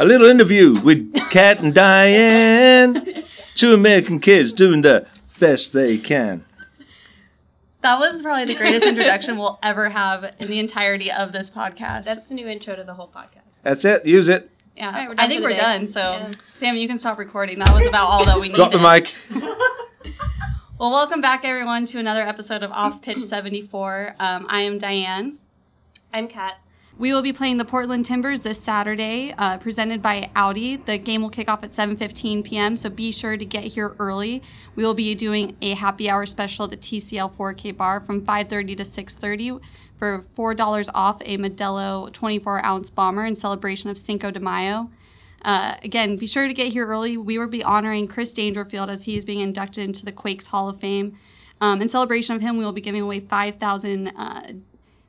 A little interview with Kat and Dianne. Two American kids doing the best they can. That was probably the greatest introduction we'll ever have in the entirety of this podcast. That's the new intro to the whole podcast. That's it. Use it. yeah, All right, we're I think we're day. done. So, Yeah. Sam, you can stop recording. That was about all that we needed. Drop the mic. Well, welcome back, everyone, to another episode of Off Pitch 74. Um, I am Dianne. I'm Kat. We will be playing the Portland Timbers this Saturday, uh, presented by Audi. The game will kick off at 7:15 p.m. So be sure to get here early. We will be doing a happy hour special at the TCL 4K bar from 5:30 to 6:30 for four dollars off a Modelo 24 ounce bomber in celebration of Cinco de Mayo. Uh, again, be sure to get here early. We will be honoring Chris Dangerfield as he is being inducted into the Quakes Hall of Fame. Um, in celebration of him, we will be giving away 5,000 uh,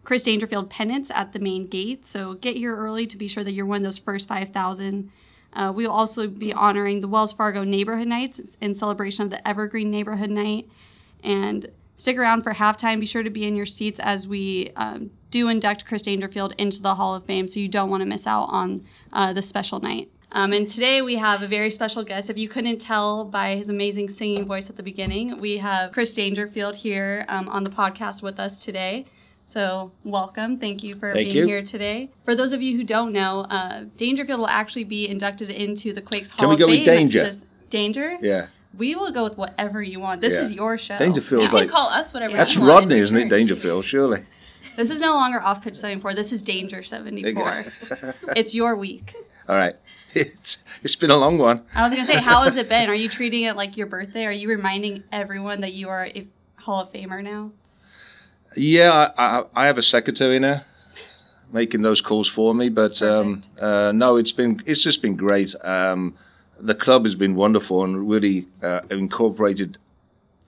Chris Dangerfield pennants at the main gate. So get here early to be sure that you're one of those first 5,000. Uh, we will also be honoring the Wells Fargo Neighborhood Nights in celebration of the Evergreen Neighborhood Night. And stick around for halftime. Be sure to be in your seats as we um, do induct Chris Dangerfield into the Hall of Fame, so you don't want to miss out on uh, this special night. Um, and today we have a very special guest. If you couldn't tell by his amazing singing voice at the beginning, we have Chris Dangerfield here um, on the podcast with us today. So, welcome. Thank you for Thank being you. here today. For those of you who don't know, uh, Dangerfield will actually be inducted into the Quakes Hall Can we of go with Fame. Danger? this- Danger? Yeah. We will go with whatever you want. This Yeah. is your show. Dangerfield. You can like call us whatever that's you want. Rodney, isn't it? Dangerfield, surely. This is no longer off pitch 74. This is Danger 74. it's your week. All right. It's it's been a long one. I was going to say, how has it been? Are you treating it like your birthday? Are you reminding everyone that you are a Hall of Famer now? Yeah, I, I, I have a secretary now making those calls for me. But um, uh, no, it's been it's just been great. Um, the club has been wonderful and really uh, incorporated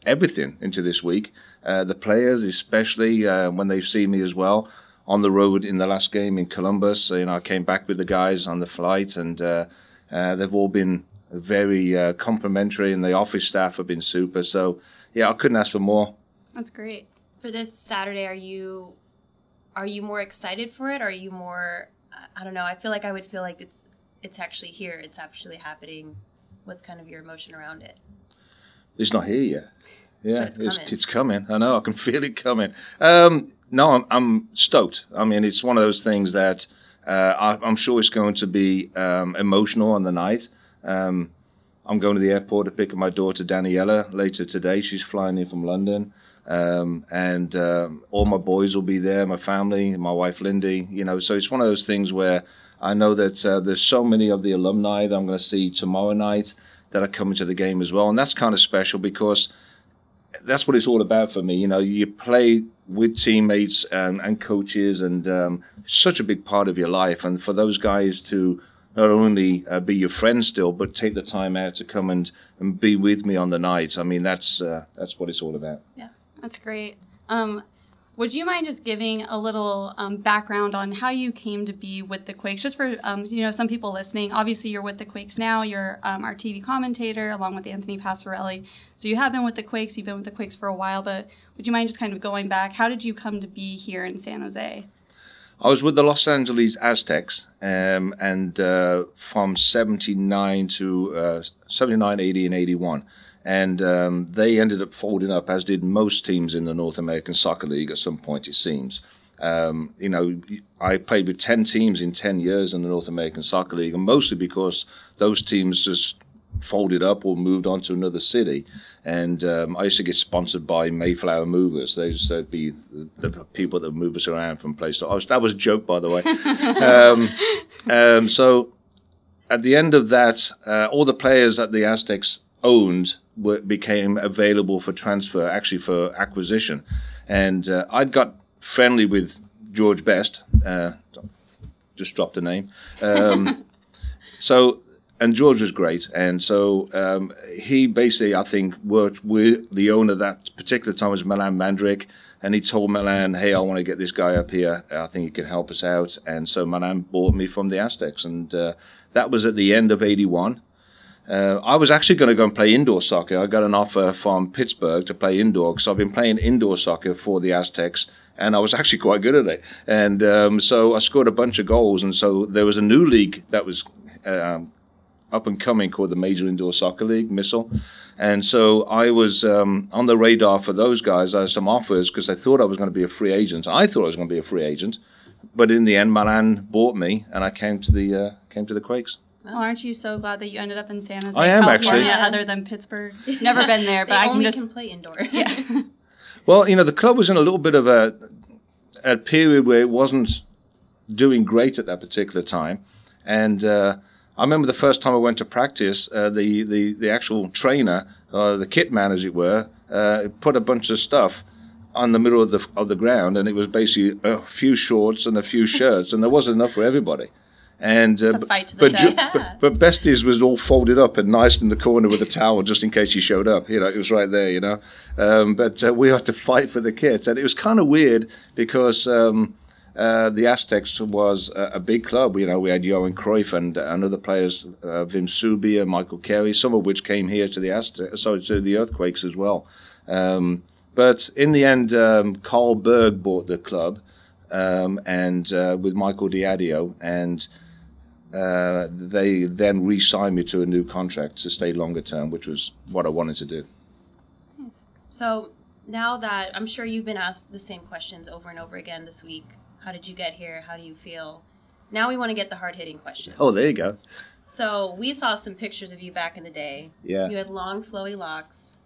everything into this week. Uh, the players, especially uh, when they've seen me as well on the road in the last game in Columbus. You know, I came back with the guys on the flight, and uh, uh, they've all been very uh, complimentary, and the office staff have been super. So yeah, I couldn't ask for more. That's great. For this Saturday, are you are you more excited for it? Are you more? I- don't know. I feel like I would feel like it's it's actually here. It's actually happening. What's kind of your emotion around it? It's not here yet. Yeah, it's it's, coming. it's coming. I know. I can feel it coming. Um, no, I'm, I'm stoked. I mean, it's one of those things that uh, I, I'm sure it's going to be um, emotional on the night. Um, I'm going to the airport to pick up my daughter Daniela later today. She's flying in from London, um, and um, all my boys will be there. My family, my wife Lindy. You know, so it's one of those things where I know that uh, there's so many of the alumni that I'm going to see tomorrow night that are coming to the game as well, and that's kind of special because that's what it's all about for me. You know, you play with teammates and, and coaches, and um, such a big part of your life. And for those guys to not only uh, be your friends still, but take the time out to come and, and be with me on the nights. I mean, that's uh, that's what it's all about. Yeah, that's great. Um, would you mind just giving a little um, background on how you came to be with the Quakes? Just for um, you know some people listening. Obviously, you're with the Quakes now. You're um, our TV commentator along with Anthony Passarelli. So you have been with the Quakes. You've been with the Quakes for a while. But would you mind just kind of going back? How did you come to be here in San Jose? I was with the Los Angeles Aztecs, um, and uh, from '79 to uh, '79, '80, and '81, and um, they ended up folding up, as did most teams in the North American Soccer League at some point, it seems. Um, you know, I played with 10 teams in 10 years in the North American Soccer League, and mostly because those teams just folded up or moved on to another city. And um, I used to get sponsored by Mayflower Movers. They used to be the, the people that move us around from place to place. That was a joke, by the way. um, um, so at the end of that, uh, all the players that the Aztecs owned were, became available for transfer, actually for acquisition. And uh, I'd got friendly with George Best. Uh, just dropped a name. Um, so, and George was great. And so um, he basically, I think, worked with the owner that particular time was Milan Mandaric. And he told Milan, hey, I want to get this guy up here. I think he can help us out. And so Milan bought me from the Aztecs. And uh, that was at the end of 81. Uh, I was actually going to go and play indoor soccer. I got an offer from Pittsburgh to play indoor because I've been playing indoor soccer for the Aztecs, and I was actually quite good at it. And um, so I scored a bunch of goals. And so there was a new league that was um, up and coming called the Major Indoor Soccer League, MISL. And so I was um, on the radar for those guys. I had some offers because I thought I was going to be a free agent. I thought I was going to be a free agent, but in the end, Milan bought me, and I came to the uh, came to the Quakes. Well, aren't you so glad that you ended up in San Jose, I am, California, actually. other than Pittsburgh? Never been there, but I can just can play indoor. yeah. Well, you know, the club was in a little bit of a a period where it wasn't doing great at that particular time, and uh, I remember the first time I went to practice, uh, the, the the actual trainer, uh, the kit man, as it were, uh, put a bunch of stuff on the middle of the of the ground, and it was basically a few shorts and a few shirts, and there wasn't enough for everybody. And uh, but- the but, Ju- but but Besties was all folded up and nice in the corner with a towel just in case he showed up. You know, it was right there. You know, um, but uh, we had to fight for the kits, and it was kind of weird because. Um, uh, the Aztecs was a, a big club. You know, we had Johan Cruyff and, and other players, uh, Wim Suurbier, Michael Carey, some of which came here to the Aztecs, sorry, to the Earthquakes as well. Um, but in the end, um, Carl Berg bought the club, um, and uh, with Michael Diadio, and uh, they then re-signed me to a new contract to stay longer term, which was what I wanted to do. So now that I'm sure you've been asked the same questions over and over again this week. How did you get here? How do you feel? Now we want to get the hard hitting questions. Oh, there you go. So we saw some pictures of you back in the day. Yeah. You had long, flowy locks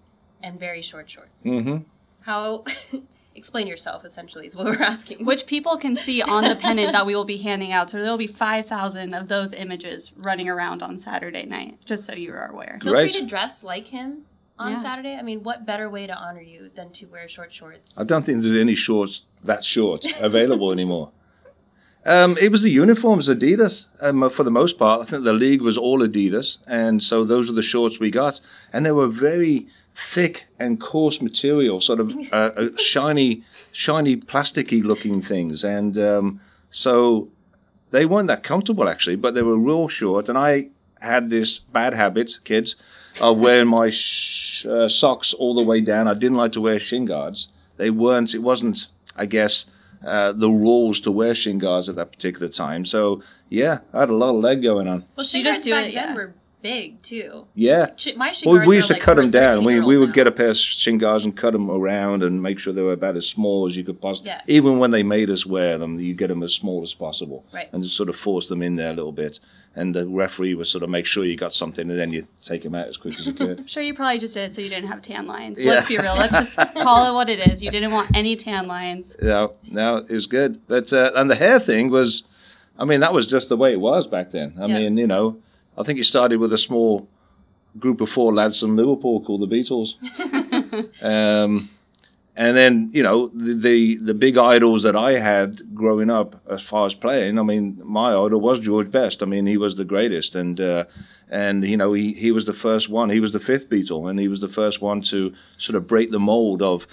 and very short shorts. Mm-hmm. How? explain yourself. Essentially, is what we're asking. Which people can see on the pennant that we will be handing out. So there will be 5,000 of those images running around on Saturday night, just so you are aware. Feel Great. free to dress like him on Yeah. Saturday. I mean, what better way to honor you than to wear short shorts? I don't think there's any shorts that short available anymore. Um, it was the uniforms, Adidas, um, for the most part. I think the league was all Adidas, and so those are the shorts we got, and they were very thick and coarse material, sort of uh, uh, shiny, shiny, plasticky looking things, and um, so they weren't that comfortable actually, but they were real short, and I had this bad habit, kids, of wearing my sh- uh, socks all the way down. I didn't like to wear shin guards. They weren't. It wasn't. I guess uh, the rules to wear shin guards at that particular time. So yeah, I had a lot of leg going on. Well, she just guards do back it, then yeah. were big too. Yeah. My shin Well, guards we used to like cut them down. We, we would now. get a pair of shin guards and cut them around and make sure they were about as small as you could possibly. Yeah. Even when they made us wear them, you get them as small as possible. Right. And just sort of force them in there a little bit. And the referee would sort of make sure you got something and then you take him out as quick as you could. I'm sure you probably just did it so you didn't have tan lines. Yeah. Let's be real. Let's just call it what it is. You didn't want any tan lines. no, no, it was good. But, uh, and the hair thing was, I mean, that was just the way it was back then. I Yeah. mean, you know, I think it started with a small group of four lads from Liverpool called the Beatles. um, and then you know the, the the big idols that I had growing up as far as playing. I mean, my idol was George Best. I mean, he was the greatest, and uh, and you know he he was the first one. He was the fifth Beatle, and he was the first one to sort of break the mold of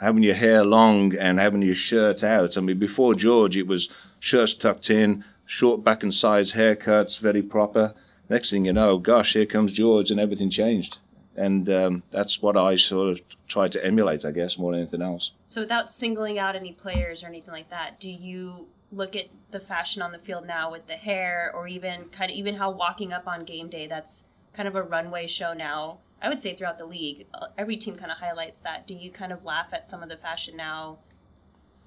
having your hair long and having your shirt out. I mean, before George, it was shirts tucked in, short back and sides haircuts, very proper. Next thing you know, gosh, here comes George, and everything changed. And um, that's what I sort of try to emulate, I guess, more than anything else. So without singling out any players or anything like that, do you look at the fashion on the field now with the hair or even kind of even how walking up on game day that's kind of a runway show now. I would say throughout the league, uh, every team kind of highlights that. Do you kind of laugh at some of the fashion now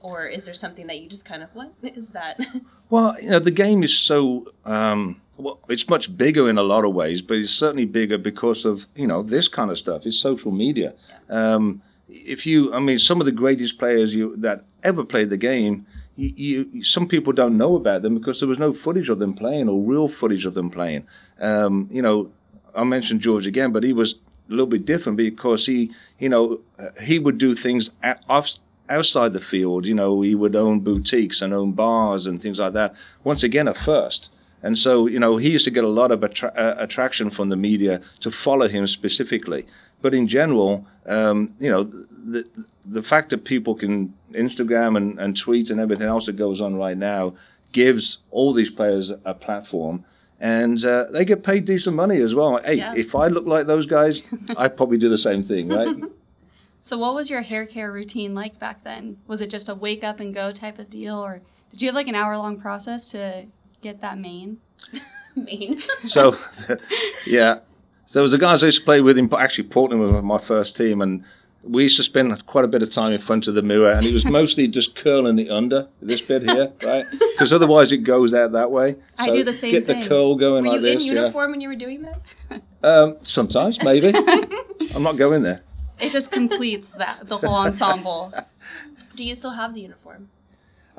or is there something that you just kind of what is that? Well, you know, the game is so um, well, it's much bigger in a lot of ways, but it's certainly bigger because of you know this kind of stuff. It's social media. Um, if you, I mean, some of the greatest players you that ever played the game, you, you some people don't know about them because there was no footage of them playing or real footage of them playing. Um, you know, I mentioned George again, but he was a little bit different because he, you know, he would do things at, off outside the field. You know, he would own boutiques and own bars and things like that. Once again, a first. And so, you know, he used to get a lot of attra- uh, attraction from the media to follow him specifically. But in general, um, you know, the the fact that people can Instagram and, and tweet and everything else that goes on right now gives all these players a platform. And uh, they get paid decent money as well. Hey, Yeah. if I look like those guys, I'd probably do the same thing, right? So, what was your hair care routine like back then? Was it just a wake up and go type of deal, or did you have like an hour long process to get that mane? Maine. So, yeah. So there was the guys I used to play with in actually Portland was my first team, and we used to spend quite a bit of time in front of the mirror, and he was mostly just curling it under this bit here, right? Because otherwise it goes out that way. I do the same Get thing. the curl going Were like you in this. uniform when you were doing this? Um, sometimes maybe. I'm not going there. It just completes that the whole ensemble. Do you still have the uniform?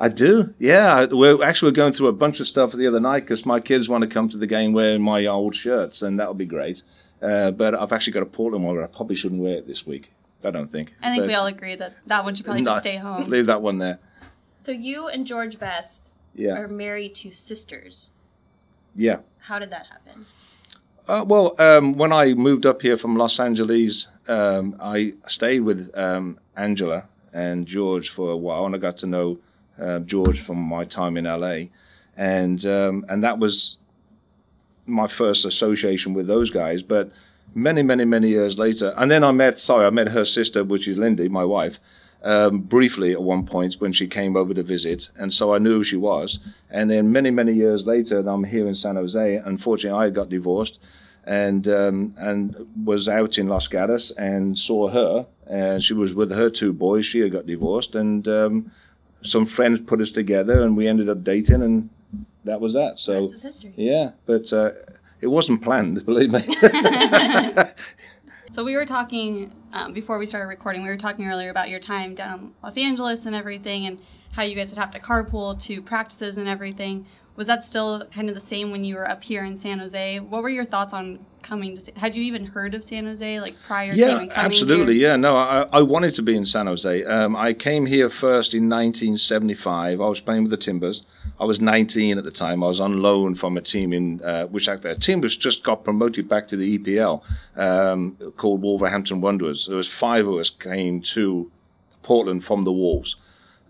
I do. Yeah, we're actually we're going through a bunch of stuff the other night because my kids want to come to the game wearing my old shirts, and that'll be great. Uh, but I've actually got a Portland one. where I probably shouldn't wear it this week. I don't think. I think we all agree that that one should probably No, just stay home. Leave that one there. So you and George Best Yeah, are married to sisters. yeah. How did that happen? Uh, well, um, when I moved up here from Los Angeles, um, I stayed with um, Angela and George for a while, and I got to know uh, George from my time in LA, and um, and that was my first association with those guys. But many, many, many years later, and then I met sorry, I met her sister, which is Lindy, my wife, um, briefly at one point when she came over to visit, and so I knew who she was. And then many, many years later, I'm here in San Jose. Unfortunately, I got divorced, and um, and was out in Los Gatos and saw her, and she was with her two boys. She had got divorced, and um, some friends put us together, and we ended up dating, and that was that. So yeah, but uh, it wasn't planned, believe me. So we were talking um, before we started recording. We were talking earlier about your time down in Los Angeles and everything, and how you guys would have to carpool to practices and everything. Was that still kind of the same when you were up here in San Jose? What were your thoughts on coming to? Had you even heard of San Jose like prior to yeah, coming absolutely. here? Yeah, no, I, I wanted to be in San Jose. Um, I came here first in 1975. I was playing with the Timbers. I was 19 at the time. I was on loan from a team in uh, which actually Timbers just got promoted back to the EPL um, called Wolverhampton Wanderers. There was five of us came to Portland from the Wolves.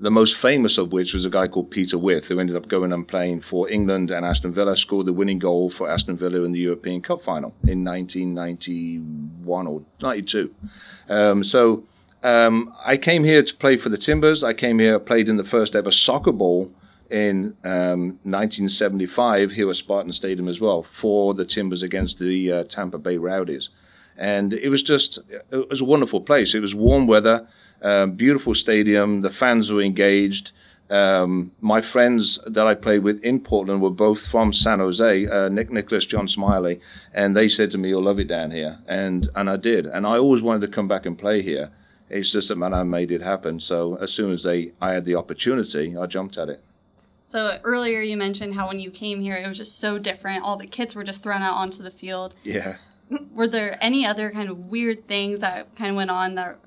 The most famous of which was a guy called Peter Withe, who ended up going and playing for England and Aston Villa, scored the winning goal for Aston Villa in the European Cup final in 1991 or 92. Um, so um, I came here to play for the Timbers. I came here, played in the first ever soccer bowl in um, 1975 here at Spartan Stadium as well for the Timbers against the uh, Tampa Bay Rowdies. And it was just, it was a wonderful place. It was warm weather, um, beautiful stadium. The fans were engaged. Um, my friends that I played with in Portland were both from San Jose, uh, Nick Nicholas, John Smiley, and they said to me, "You'll love it down here," and and I did, and I always wanted to come back and play here. It's just that man, I made it happen. So as soon as they, I had the opportunity, I jumped at it. So earlier you mentioned how when you came here it was just so different. All the kids were just thrown out onto the field. Yeah. Were there any other kind of weird things that kind of went on that?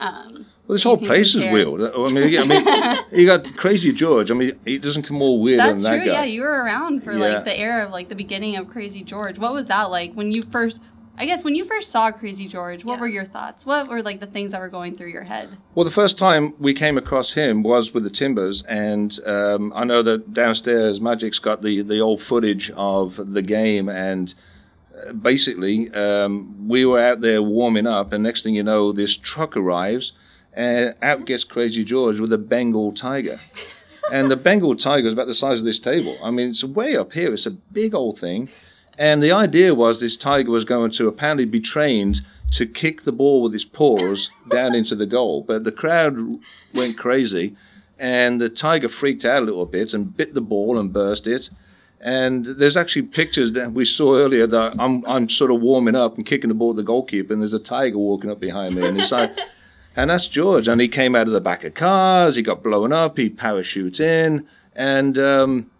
Um, Well, this whole place is weird. I mean, I mean, you got Crazy George. I mean, he doesn't come more weird That's than that true. guy. Yeah, you were around for Yeah. like the era of like the beginning of Crazy George. What was that like when you first? I guess when you first saw Crazy George, what Yeah. were your thoughts? What were like the things that were going through your head? Well, the first time we came across him was with the Timbers, and um, I know that downstairs Magic's got the, the old footage of the game, and basically um, we were out there warming up, and next thing you know, this truck arrives, and out gets Crazy George with a Bengal tiger. and the Bengal tiger is about the size of this table. I mean, it's way up here. It's a big old thing. And the idea was this tiger was going to apparently be trained to kick the ball with his paws down into the goal. But the crowd went crazy, and the tiger freaked out a little bit and bit the ball and burst it. And there's actually pictures that we saw earlier that I'm, I'm sort of warming up and kicking the ball at the goalkeeper, and there's a tiger walking up behind me. And it's like, and that's George. And he came out of the back of cars, he got blown up, he parachutes in. And um,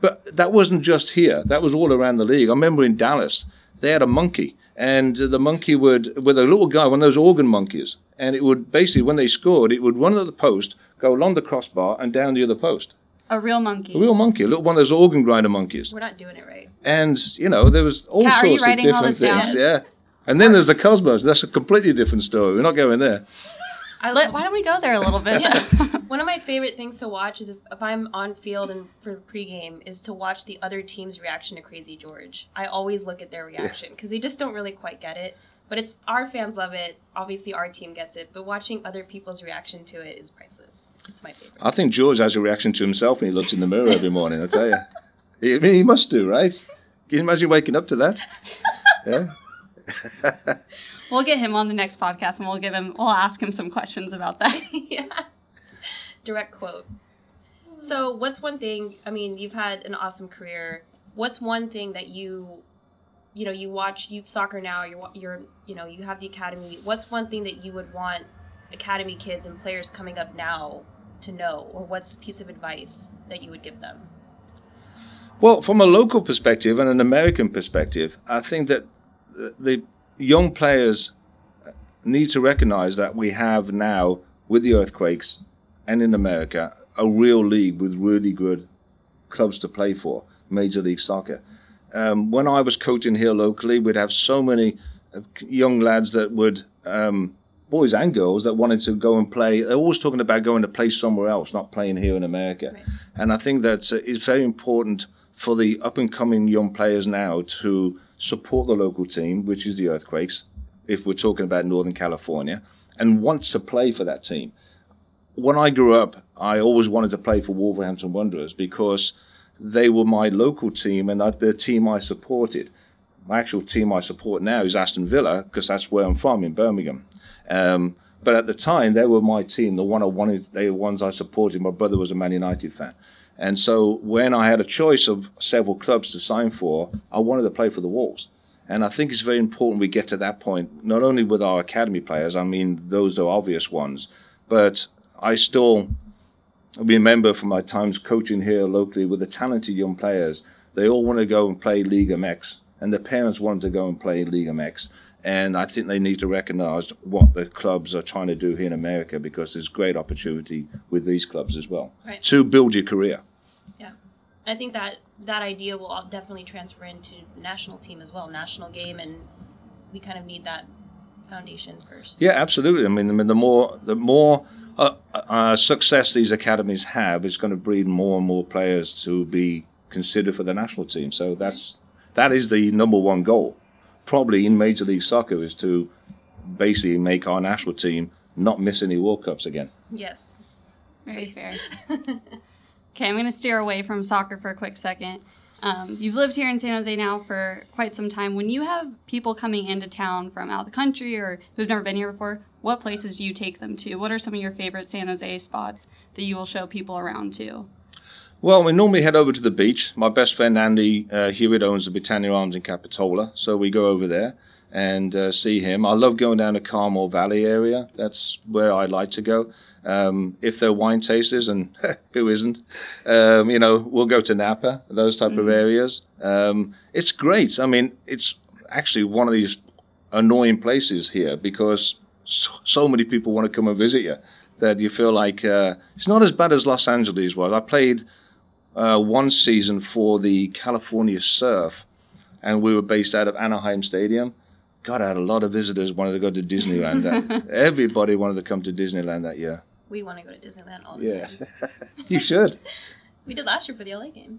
but that wasn't just here. That was all around the league. I remember in Dallas, they had a monkey, and the monkey would, with a little guy, one of those organ monkeys, and it would basically, when they scored, it would run at the post, go along the crossbar, and down the other post. A real monkey. A real monkey, a little one of those organ grinder monkeys. We're not doing it right. And, you know, there was all Kat, are you sorts of writing all different this things. down? Yeah. And then there's the Cosmos. That's a completely different story. We're not going there. I Let, why don't we go there a little bit? One of my favorite things to watch is if, if I'm on field and for pregame is to watch the other team's reaction to Crazy George. I always look at their reaction because they just don't really quite get it. But it's our fans love it. Obviously, our team gets it. But watching other people's reaction to it is priceless. It's my favorite. I think George has a reaction to himself when he looks in the mirror every morning, I tell you. I mean, he must do, right? Can you imagine waking up to that? yeah. we'll get him on the next podcast and we'll give him we'll ask him some questions about that. yeah. Direct quote. So, what's one thing? I mean, you've had an awesome career. What's one thing that you, you know, you watch youth soccer now. You're, you're, you know, you have the academy. What's one thing that you would want academy kids and players coming up now to know, or what's a piece of advice that you would give them? Well, from a local perspective and an American perspective, I think that the young players need to recognize that we have now, with the earthquakes and in America, a real league with really good clubs to play for, Major League Soccer. Um, when I was coaching here locally, we'd have so many uh, young lads that would, um, boys and girls, that wanted to go and play. They're always talking about going to play somewhere else, not playing here in America. Right. And I think that uh, it's very important for the up and coming young players now to support the local team, which is the Earthquakes, if we're talking about Northern California, and want to play for that team. When I grew up, I always wanted to play for Wolverhampton Wanderers because they were my local team and the team I supported. My actual team I support now is Aston Villa because that's where I'm from in Birmingham. Um, but at the time, they were my team, the one I wanted, they were ones I supported. My brother was a Man United fan. And so when I had a choice of several clubs to sign for, I wanted to play for the Wolves. And I think it's very important we get to that point, not only with our academy players, I mean, those are obvious ones, but I still remember from my times coaching here locally with the talented young players, they all want to go and play Liga MX, and their parents want to go and play Liga MX. And I think they need to recognize what the clubs are trying to do here in America because there's great opportunity with these clubs as well right. to build your career. Yeah. I think that that idea will definitely transfer into the national team as well, national game, and we kind of need that foundation first. Yeah, absolutely. I mean, I mean the more the more uh, uh, success these academies have is going to breed more and more players to be considered for the national team. So that's that is the number one goal probably in Major League Soccer is to basically make our national team not miss any World Cups again. Yes. Very fair. okay, I'm going to steer away from soccer for a quick second. Um, you've lived here in San Jose now for quite some time. When you have people coming into town from out of the country or who've never been here before, what places do you take them to? What are some of your favorite San Jose spots that you will show people around to? Well, we normally head over to the beach. My best friend Andy uh, Hewitt owns the Britannia Arms in Capitola, so we go over there and uh, see him. I love going down the Carmel Valley area. That's where I like to go. Um, if they're wine tasters, and who isn't, um, you know, we'll go to Napa, those type mm-hmm. of areas. Um, it's great. I mean, it's actually one of these annoying places here because so, so many people want to come and visit you that you feel like uh, it's not as bad as Los Angeles was. I played uh, one season for the California Surf, and we were based out of Anaheim Stadium. God, I had a lot of visitors wanted to go to Disneyland. That, everybody wanted to come to Disneyland that year. We want to go to Disneyland all the yeah. time. you should. We did last year for the LA game.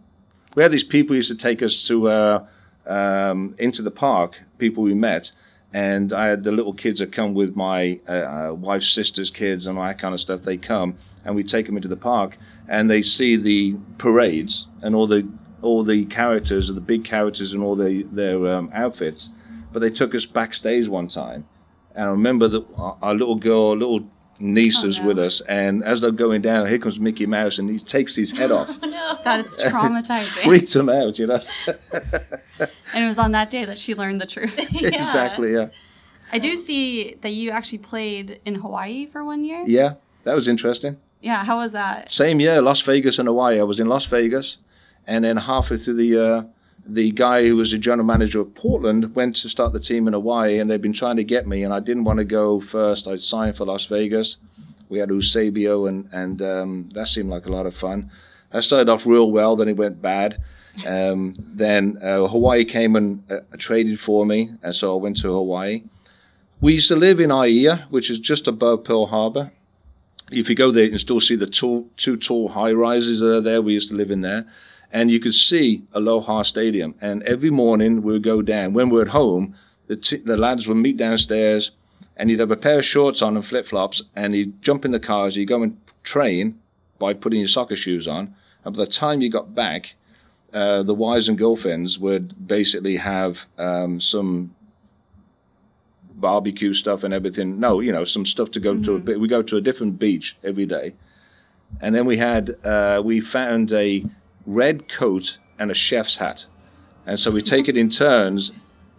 We had these people used to take us to uh, um, into the park. People we met, and I had the little kids that come with my uh, uh, wife's sister's kids and all that kind of stuff. They come and we take them into the park and they see the parades and all the all the characters, and the big characters and all the, their um, outfits. But they took us backstage one time, and I remember that our little girl, little niece oh, no. with us, and as they're going down, here comes Mickey Mouse, and he takes his head off. oh, no. God, it's traumatizing. Freaks him out, you know. and it was on that day that she learned the truth. yeah. Exactly, yeah. I do see that you actually played in Hawaii for one year. Yeah, that was interesting. Yeah, how was that? Same year, Las Vegas and Hawaii. I was in Las Vegas, and then halfway through the year, the guy who was the general manager of Portland went to start the team in Hawaii, and they've been trying to get me, and I didn't want to go first. I signed for Las Vegas. We had Eusebio, and and um, that seemed like a lot of fun. I started off real well, then it went bad. Um, then uh, Hawaii came and uh, traded for me, and so I went to Hawaii. We used to live in Aiea, which is just above Pearl Harbor, if you go there, you can still see the tall, two tall high rises that are there. We used to live in there. And you could see Aloha Stadium. And every morning we would go down. When we are at home, the, t- the lads would meet downstairs and you'd have a pair of shorts on and flip flops and you'd jump in the cars, you'd go and train by putting your soccer shoes on. And by the time you got back, uh, the wives and girlfriends would basically have um, some barbecue stuff and everything. No, you know, some stuff to go to. A, mm-hmm. bit- we go to a different beach every day, and then we had uh, we found a red coat and a chef's hat, and so we take it in turns.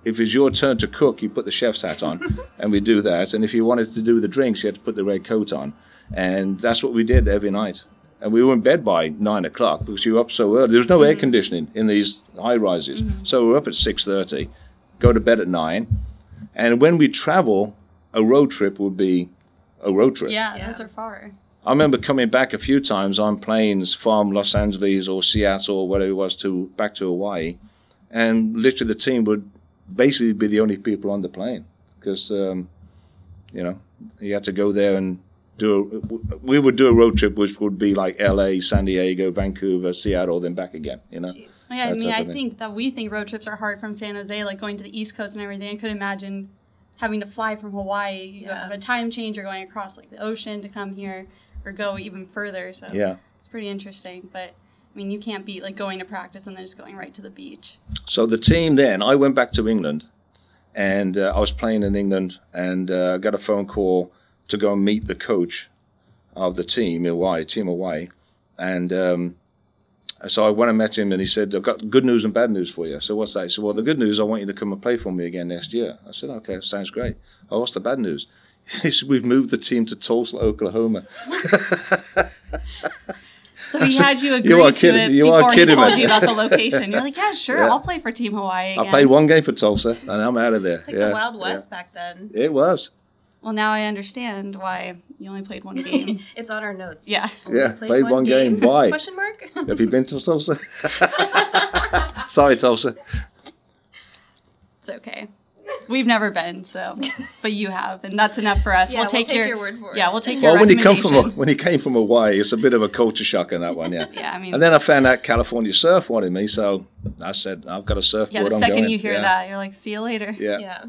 If it's your turn to cook, you put the chef's hat on, and we do that. And if you wanted to do the drinks, you had to put the red coat on, and that's what we did every night. And we were in bed by nine o'clock because you were up so early. There was no air mm-hmm. conditioning in these high rises, mm-hmm. so we we're up at six thirty, go to bed at nine, and when we travel, a road trip would be a road trip. Yeah, Yeah. those are far. I remember coming back a few times on planes from Los Angeles or Seattle or whatever it was to back to Hawaii, and literally the team would basically be the only people on the plane because um, you know you had to go there and do. A, we would do a road trip which would be like L.A., San Diego, Vancouver, Seattle, then back again. You know. Jeez. Yeah, I That mean, I of thing. think that we think road trips are hard from San Jose, like going to the East Coast and everything. I could imagine having to fly from Hawaii. You Yeah. have a time change. You're going across like the ocean to come here or go even further. So Yeah. it's pretty interesting. But I mean, you can't beat like going to practice and then just going right to the beach. So the team then, I went back to England, and uh, I was playing in England, and uh, got a phone call to go and meet the coach of the team in Hawaii, Team Hawaii, and um, so I went and met him, and he said, "I've got good news and bad news for you." So "What's that?" He said, "Well, the good news, I want you to come and play for me again next year." I said, "Okay, sounds great." Oh, what's the bad news? He said, "We've moved the team to Tulsa, Oklahoma." So he had you agree You are to kidding- it you are before he told me. you about the location. You're like, yeah, sure, Yeah. I'll play for Team Hawaii again. I played one game for Tulsa, and I'm out of there. It's like yeah, the Wild yeah. West back then. It was. Well, now I understand why you only played one game. It's on our notes. yeah. Only Yeah, played one game. Why? Question mark? Have you been to Tulsa? Sorry, Tulsa. It's okay. We've never been, so but you have, and that's enough for us. Yeah, we'll take, your, your word for it. Yeah, we'll take your Well, when he come from recommendation. when he came from Hawaii, it's a bit of a culture shock in that one, yeah. Yeah, I mean, And then I found out California Surf wanted me, so I said I've got a surfboard. yeah, the I'm second going. you hear yeah. that, you're like, see you later. Yeah. yeah.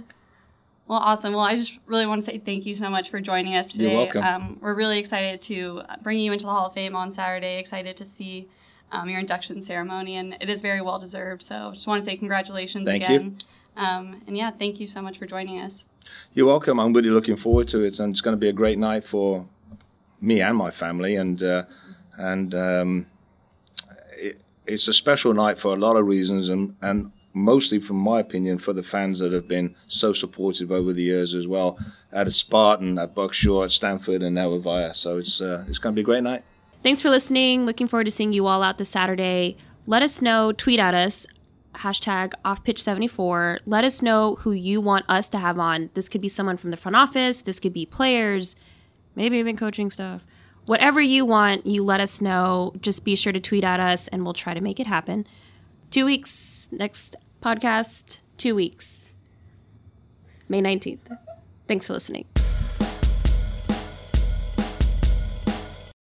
Well, awesome. Well, I just really want to say thank you so much for joining us today. You're welcome. Um, we're really excited to bring you into the Hall of Fame on Saturday. Excited to see um, your induction ceremony, and it is very well deserved. So, just want to say congratulations Thank you. again. Um, and yeah, thank you so much for joining us. You're welcome. I'm really looking forward to it, and it's going to be a great night for me and my family. And uh, and um, it, it's a special night for a lot of reasons, and and mostly, from my opinion, for the fans that have been so supportive over the years as well. At a Spartan, at Buck Shaw, at Stanford, and now at Avaya. So it's uh, it's going to be a great night. Thanks for listening. Looking forward to seeing you all out this Saturday. Let us know, tweet at us, hashtag offpitch74. Let us know who you want us to have on. This could be someone from the front office, this could be players, maybe even coaching stuff. Whatever you want, you let us know. Just be sure to tweet at us and we'll try to make it happen. Two weeks, next podcast, two weeks. May 19th. Thanks for listening.